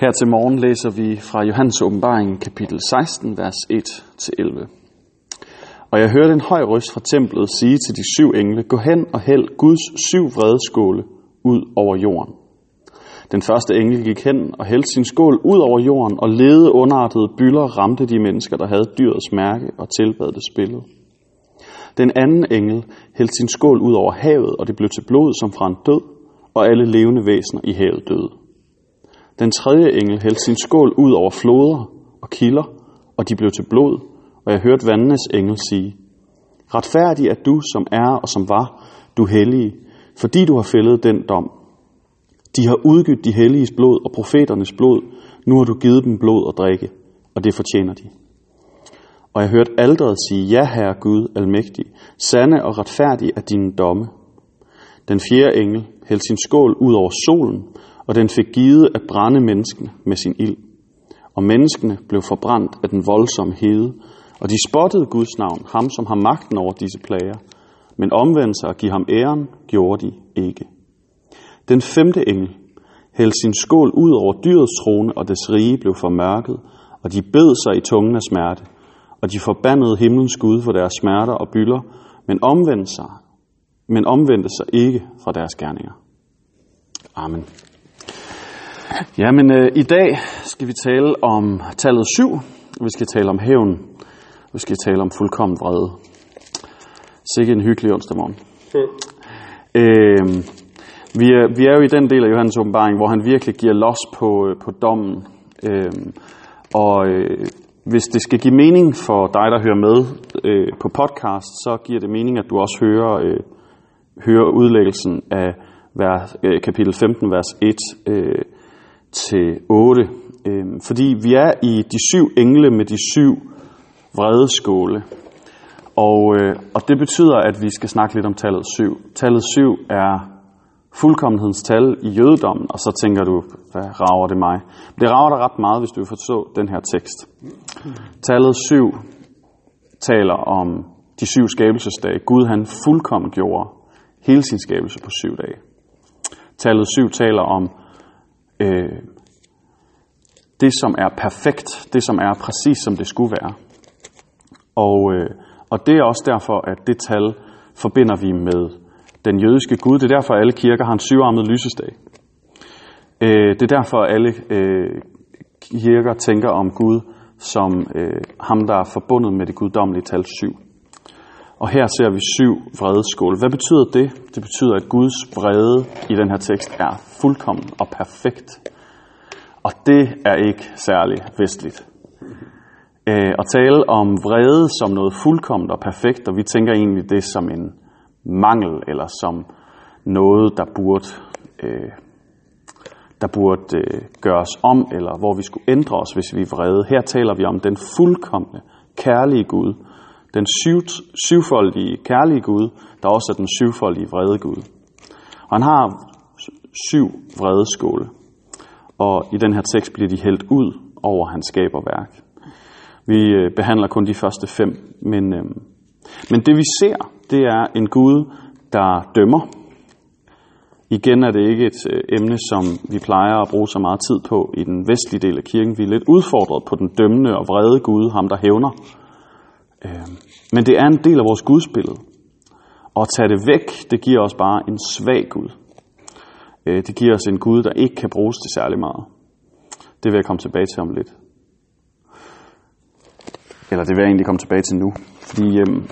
Her til morgen læser vi fra Johannes åbenbaring kapitel 16, vers 1-11. Og jeg hørte en høj røst fra templet sige til de syv engle, gå hen og hæld Guds syv vredeskåle ud over jorden. Den første engel gik hen og hældte sin skål ud over jorden, og lede underartede byller ramte de mennesker, der havde dyrets mærke og tilbad det spillet. Den anden engel hældte sin skål ud over havet, og det blev til blod som fra en død, og alle levende væsener i havet døde. Den tredje engel hældte sin skål ud over floder og kilder, og de blev til blod, og jeg hørte vandenes engel sige, Retfærdig er du, som er og som var, du hellige, fordi du har fældet den dom. De har udgydt de helliges blod og profeternes blod, nu har du givet dem blod og drikke, og det fortjener de. Og jeg hørte alderet sige, ja herre Gud almægtig, sande og retfærdig er dine domme. Den fjerde engel hældte sin skål ud over solen, og den fik givet at brænde menneskene med sin ild. Og menneskene blev forbrændt af den voldsomme hede, og de spottede Guds navn, ham som har magten over disse plager. Men omvendte sig og give ham æren, gjorde de ikke. Den femte engel hældte sin skål ud over dyrets trone, og dets rige blev formørket, og de bed sig i tungen af smerte, og de forbandede himlens Gud for deres smerter og bylder, men omvendte sig, men omvendte sig ikke fra deres gerninger. Amen. Jamen, øh, i dag skal vi tale om tallet 7. Vi skal tale om hævn. Vi skal tale om fuldkommen vrede. Sikke en hyggelig onsdag morgen. Mm. Øh, vi, er, vi er jo i den del af Johannes åbenbaring, hvor han virkelig giver los på, øh, på dommen. Øh, og øh, hvis det skal give mening for dig, der hører med øh, på podcast, så giver det mening, at du også hører, øh, hører udlæggelsen af vers, øh, kapitel 15, vers 1 øh, til 8. Øh, fordi vi er i de syv engle med de syv vredeskåle. Og, øh, og det betyder, at vi skal snakke lidt om tallet 7. Tallet 7 er fuldkommenhedens tal i jødedommen, og så tænker du, hvad rager det mig? Det rager dig ret meget, hvis du vil forstå den her tekst. Tallet 7 taler om de syv skabelsesdage. Gud han fuldkommen gjorde hele sin skabelse på syv dage. Tallet 7 taler om øh, det, som er perfekt, det, som er præcis, som det skulle være. Og, øh, og det er også derfor, at det tal forbinder vi med den jødiske Gud. Det er derfor, at alle kirker har en syvarmet lysesdag. Øh, det er derfor, at alle øh, kirker tænker om Gud som øh, ham, der er forbundet med det guddommelige tal 7. Og her ser vi syv vredeskål. Hvad betyder det? Det betyder, at Guds vrede i den her tekst er fuldkommen og perfekt. Og det er ikke særlig vestligt. Øh, at tale om vrede som noget fuldkomment og perfekt, og vi tænker egentlig det som en mangel, eller som noget, der burde, øh, der burde øh, gøres om, eller hvor vi skulle ændre os, hvis vi er vrede. Her taler vi om den fuldkommende, kærlige Gud, den syv, syvfoldige kærlige Gud, der også er den syvfoldige vrede Gud. Og han har syv vredeskåle, og i den her tekst bliver de hældt ud over hans skaberværk. Vi øh, behandler kun de første fem, men, øh, men det vi ser, det er en Gud, der dømmer. Igen er det ikke et øh, emne, som vi plejer at bruge så meget tid på i den vestlige del af kirken. Vi er lidt udfordret på den dømmende og vrede Gud, ham der hævner. Øh, men det er en del af vores gudsbillede. Og at tage det væk, det giver os bare en svag Gud. Øh, det giver os en Gud, der ikke kan bruges til særlig meget. Det vil jeg komme tilbage til om lidt. Eller det vil jeg egentlig komme tilbage til nu. Fordi øhm,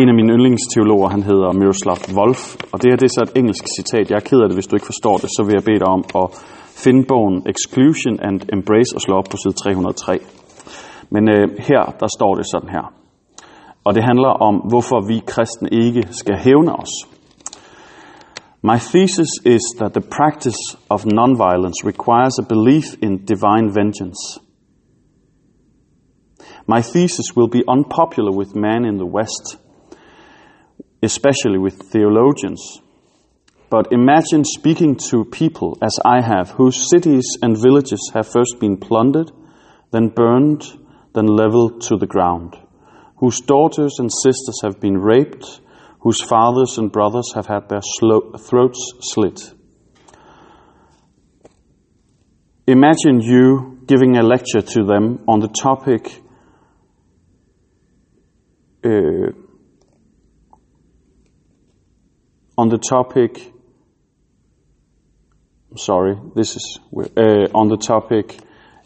en af mine yndlingsteologer, han hedder Miroslav Wolf, og det her det er så et engelsk citat. Jeg er ked af det, hvis du ikke forstår det, så vil jeg bede dig om at finde bogen Exclusion and Embrace og slå op på side 303. Men øh, her, der står det sådan her. Og det handler om, hvorfor vi kristne ikke skal hævne os. My thesis is that the practice of nonviolence requires a belief in divine vengeance – My thesis will be unpopular with men in the West, especially with theologians. But imagine speaking to people, as I have, whose cities and villages have first been plundered, then burned, then leveled to the ground, whose daughters and sisters have been raped, whose fathers and brothers have had their throats slit. Imagine you giving a lecture to them on the topic uh, on the topic sorry this is uh, on the topic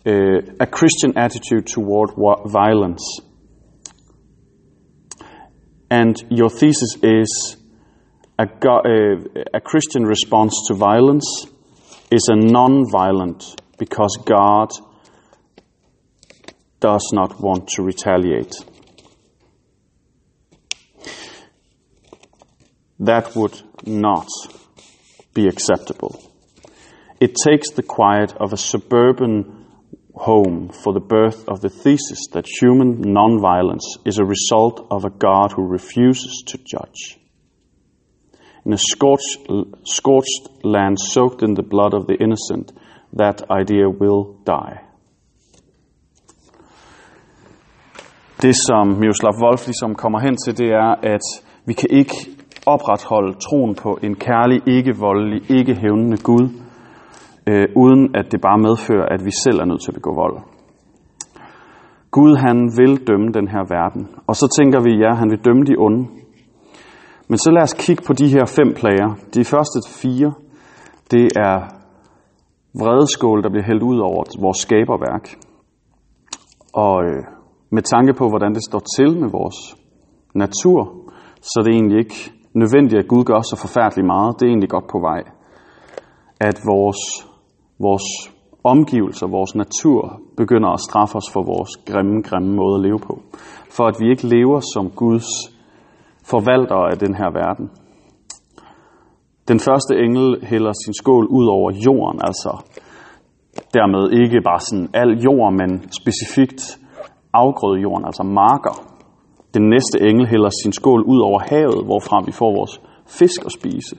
uh, a Christian attitude toward violence and your thesis is a, uh, a Christian response to violence is a non-violent because God does not want to retaliate. That would not be acceptable. It takes the quiet of a suburban home for the birth of the thesis that human nonviolence is a result of a God who refuses to judge. In a scorched, scorched land soaked in the blood of the innocent, that idea will die. Det, som Miroslav Wolf ligesom kommer hen til, det er, at vi kan ikke opretholde troen på en kærlig, ikke voldelig, ikke hævnende Gud, øh, uden at det bare medfører, at vi selv er nødt til at begå vold. Gud han vil dømme den her verden, og så tænker vi, ja, han vil dømme de onde. Men så lad os kigge på de her fem plager. De første fire, det er vredeskål, der bliver hældt ud over vores skaberværk. Og øh, med tanke på, hvordan det står til med vores natur, så er det egentlig ikke nødvendigt, at Gud gør så forfærdeligt meget. Det er egentlig godt på vej. At vores, vores omgivelser, vores natur, begynder at straffe os for vores grimme, grimme måde at leve på. For at vi ikke lever som Guds forvaltere af den her verden. Den første engel hælder sin skål ud over jorden, altså dermed ikke bare sådan al jord, men specifikt afgrødejorden, altså marker. Den næste engel hælder sin skål ud over havet, hvorfra vi får vores fisk at spise.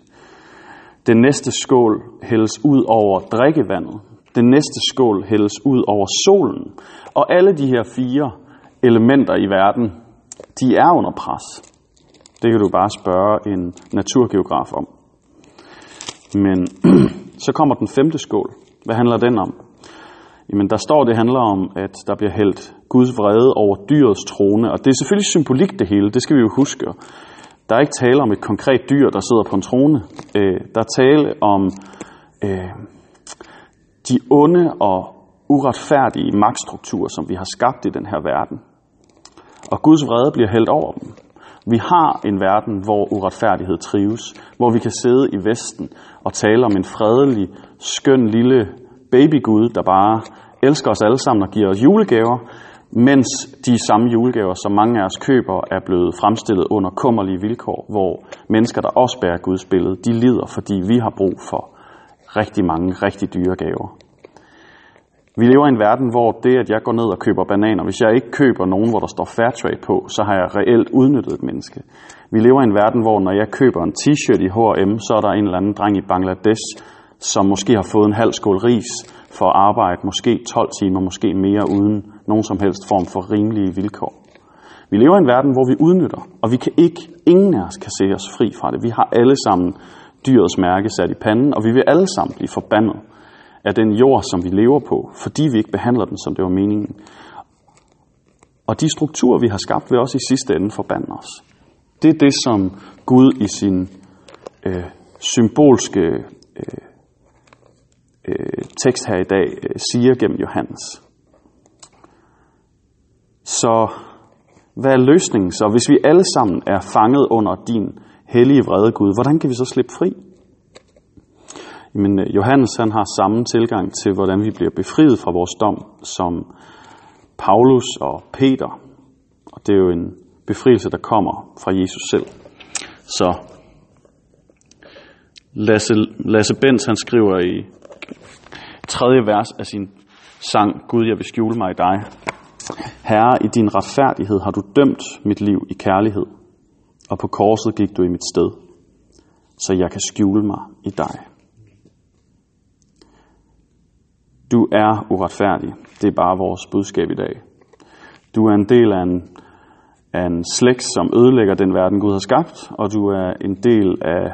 Den næste skål hældes ud over drikkevandet. Den næste skål hældes ud over solen. Og alle de her fire elementer i verden, de er under pres. Det kan du bare spørge en naturgeograf om. Men så kommer den femte skål. Hvad handler den om? Jamen der står, det handler om, at der bliver hældt Guds vrede over dyrets trone. Og det er selvfølgelig symbolik det hele, det skal vi jo huske. Der er ikke tale om et konkret dyr, der sidder på en trone. Øh, der er tale om øh, de onde og uretfærdige magtstrukturer, som vi har skabt i den her verden. Og Guds vrede bliver hældt over dem. Vi har en verden, hvor uretfærdighed trives, hvor vi kan sidde i Vesten og tale om en fredelig, skøn lille babygud, der bare elsker os alle sammen og giver os julegaver, mens de samme julegaver, som mange af os køber, er blevet fremstillet under kummerlige vilkår, hvor mennesker, der også bærer Guds billede, de lider, fordi vi har brug for rigtig mange rigtig dyre gaver. Vi lever i en verden, hvor det, at jeg går ned og køber bananer, hvis jeg ikke køber nogen, hvor der står Fairtrade på, så har jeg reelt udnyttet et menneske. Vi lever i en verden, hvor når jeg køber en t-shirt i H&M, så er der en eller anden dreng i Bangladesh, som måske har fået en halv skål ris for at arbejde måske 12 timer, måske mere, uden nogen som helst form for rimelige vilkår. Vi lever i en verden, hvor vi udnytter, og vi kan ikke, ingen af os kan se os fri fra det. Vi har alle sammen dyrets mærke sat i panden, og vi vil alle sammen blive forbandet af den jord, som vi lever på, fordi vi ikke behandler den, som det var meningen. Og de strukturer, vi har skabt, vil også i sidste ende forbande os. Det er det, som Gud i sin øh, symbolske øh, øh, tekst her i dag øh, siger gennem Johannes. Så hvad er løsningen så? Hvis vi alle sammen er fanget under din hellige vrede Gud, hvordan kan vi så slippe fri? Men øh, Johannes han har samme tilgang til, hvordan vi bliver befriet fra vores dom, som Paulus og Peter. Og det er jo en befrielse, der kommer fra Jesus selv. Så Lasse, Lasse Benz, han skriver i tredje vers af sin sang, Gud, jeg vil skjule mig i dig. Herre, i din retfærdighed har du dømt mit liv i kærlighed, og på korset gik du i mit sted, så jeg kan skjule mig i dig. Du er uretfærdig. Det er bare vores budskab i dag. Du er en del af en, af en slægt, som ødelægger den verden, Gud har skabt, og du er en del af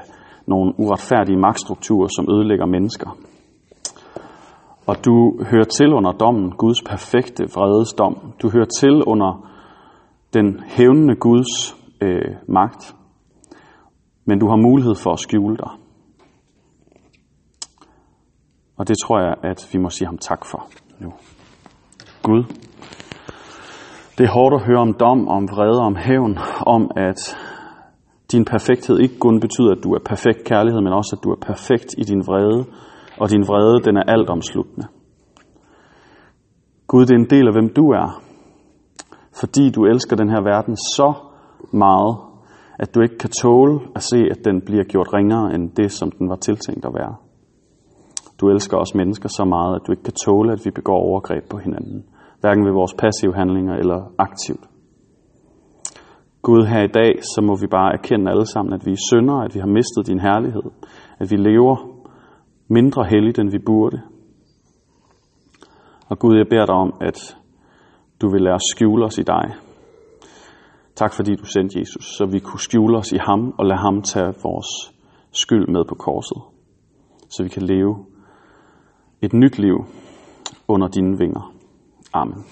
nogle uretfærdige magtstrukturer, som ødelægger mennesker. Og du hører til under dommen, Guds perfekte vredesdom. Du hører til under den hævnende Guds øh, magt. Men du har mulighed for at skjule dig. Og det tror jeg, at vi må sige ham tak for nu. Gud, det er hårdt at høre om dom, om vrede, om hævn, om at din perfekthed ikke kun betyder, at du er perfekt kærlighed, men også, at du er perfekt i din vrede, og din vrede, den er alt omsluttende. Gud, det er en del af, hvem du er, fordi du elsker den her verden så meget, at du ikke kan tåle at se, at den bliver gjort ringere end det, som den var tiltænkt at være. Du elsker os mennesker så meget, at du ikke kan tåle, at vi begår overgreb på hinanden, hverken ved vores passive handlinger eller aktivt. Gud, her i dag, så må vi bare erkende alle sammen, at vi er syndere, at vi har mistet din herlighed, at vi lever mindre helligt, end vi burde. Og Gud, jeg beder dig om, at du vil lade os skjule os i dig. Tak fordi du sendte Jesus, så vi kunne skjule os i ham og lade ham tage vores skyld med på korset. Så vi kan leve et nyt liv under dine vinger. Amen.